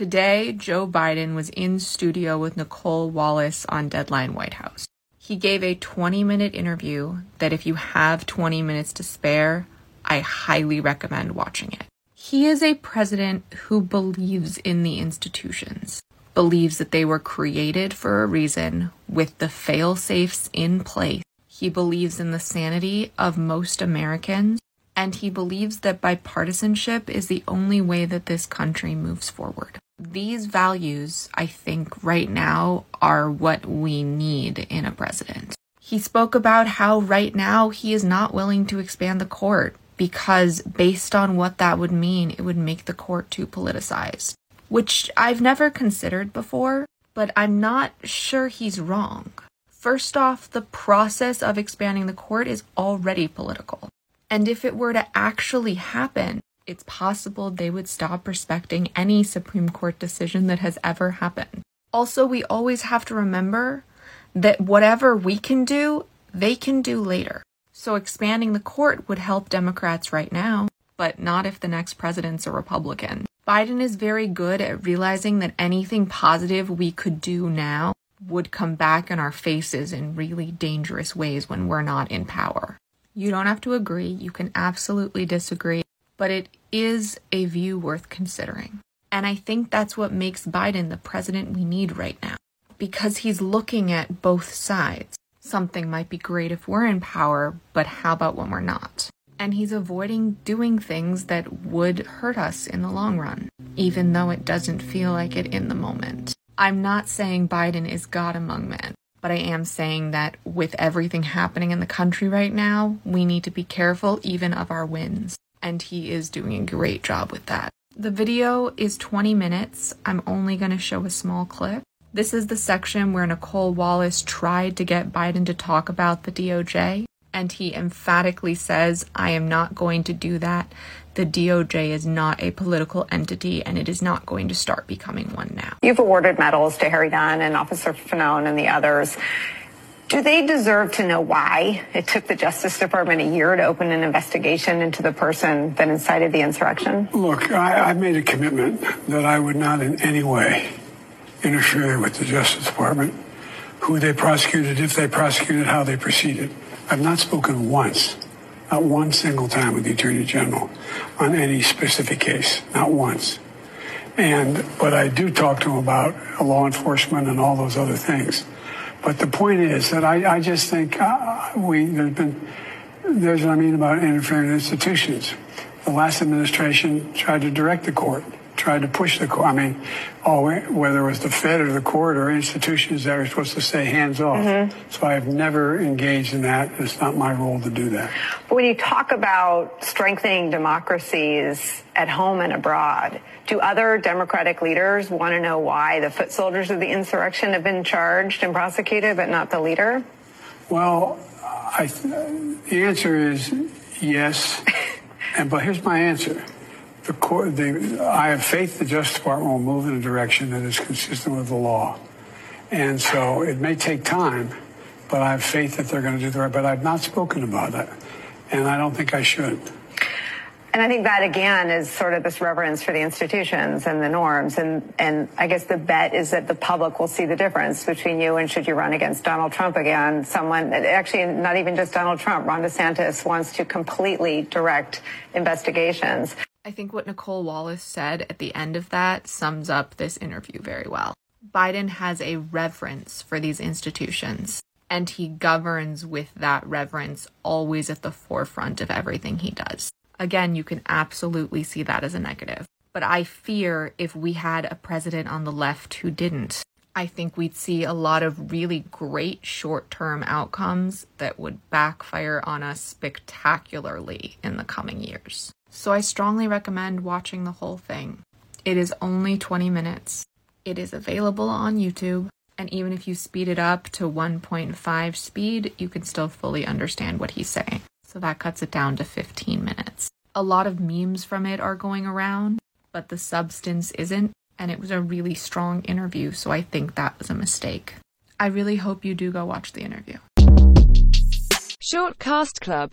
Today, Joe Biden was in studio with Nicole Wallace on Deadline White House. He gave a 20 minute interview that, if you have 20 minutes to spare, I highly recommend watching it. He is a president who believes in the institutions, believes that they were created for a reason with the fail safes in place. He believes in the sanity of most Americans, and he believes that bipartisanship is the only way that this country moves forward these values, I think, right now are what we need in a president. He spoke about how right now he is not willing to expand the court because, based on what that would mean, it would make the court too politicized, which I've never considered before, but I'm not sure he's wrong. First off, the process of expanding the court is already political. And if it were to actually happen, it's possible they would stop respecting any Supreme Court decision that has ever happened. Also, we always have to remember that whatever we can do, they can do later. So expanding the court would help Democrats right now, but not if the next president's a Republican. Biden is very good at realizing that anything positive we could do now would come back in our faces in really dangerous ways when we're not in power. You don't have to agree, you can absolutely disagree, but it is a view worth considering. And I think that's what makes Biden the president we need right now, because he's looking at both sides. Something might be great if we're in power, but how about when we're not? And he's avoiding doing things that would hurt us in the long run, even though it doesn't feel like it in the moment. I'm not saying Biden is God among men, but I am saying that with everything happening in the country right now, we need to be careful even of our wins and he is doing a great job with that. The video is 20 minutes. I'm only going to show a small clip. This is the section where Nicole Wallace tried to get Biden to talk about the DOJ, and he emphatically says, I am not going to do that. The DOJ is not a political entity and it is not going to start becoming one now. You've awarded medals to Harry Dunn and Officer Fanone and the others. Do they deserve to know why it took the Justice Department a year to open an investigation into the person that incited the insurrection? Look, I, I made a commitment that I would not in any way interfere with the Justice Department, who they prosecuted, if they prosecuted, how they proceeded. I've not spoken once, not one single time with the Attorney General on any specific case, not once. And but I do talk to him about law enforcement and all those other things. But the point is that I, I just think uh, we there's been there's what I mean about interfering in institutions. The last administration tried to direct the court, tried to push the court. I mean, oh, whether it was the Fed or the court or institutions that are supposed to say hands off. Mm-hmm. So I've never engaged in that. It's not my role to do that. But when you talk about strengthening democracies at home and abroad, do other Democratic leaders want to know why the foot soldiers of the insurrection have been charged and prosecuted, but not the leader? Well, I, the answer is yes. and but here's my answer: the court, the, I have faith the Justice Department will move in a direction that is consistent with the law, and so it may take time, but I have faith that they're going to do the right. But I've not spoken about it, and I don't think I should. And I think that again is sort of this reverence for the institutions and the norms. And, and I guess the bet is that the public will see the difference between you and should you run against Donald Trump again. Someone, actually not even just Donald Trump, Ron DeSantis wants to completely direct investigations. I think what Nicole Wallace said at the end of that sums up this interview very well. Biden has a reverence for these institutions and he governs with that reverence always at the forefront of everything he does. Again, you can absolutely see that as a negative. But I fear if we had a president on the left who didn't, I think we'd see a lot of really great short term outcomes that would backfire on us spectacularly in the coming years. So I strongly recommend watching the whole thing. It is only 20 minutes. It is available on YouTube, and even if you speed it up to 1.5 speed, you can still fully understand what he's saying. So that cuts it down to 15 minutes. A lot of memes from it are going around, but the substance isn't. And it was a really strong interview, so I think that was a mistake. I really hope you do go watch the interview. Shortcast Club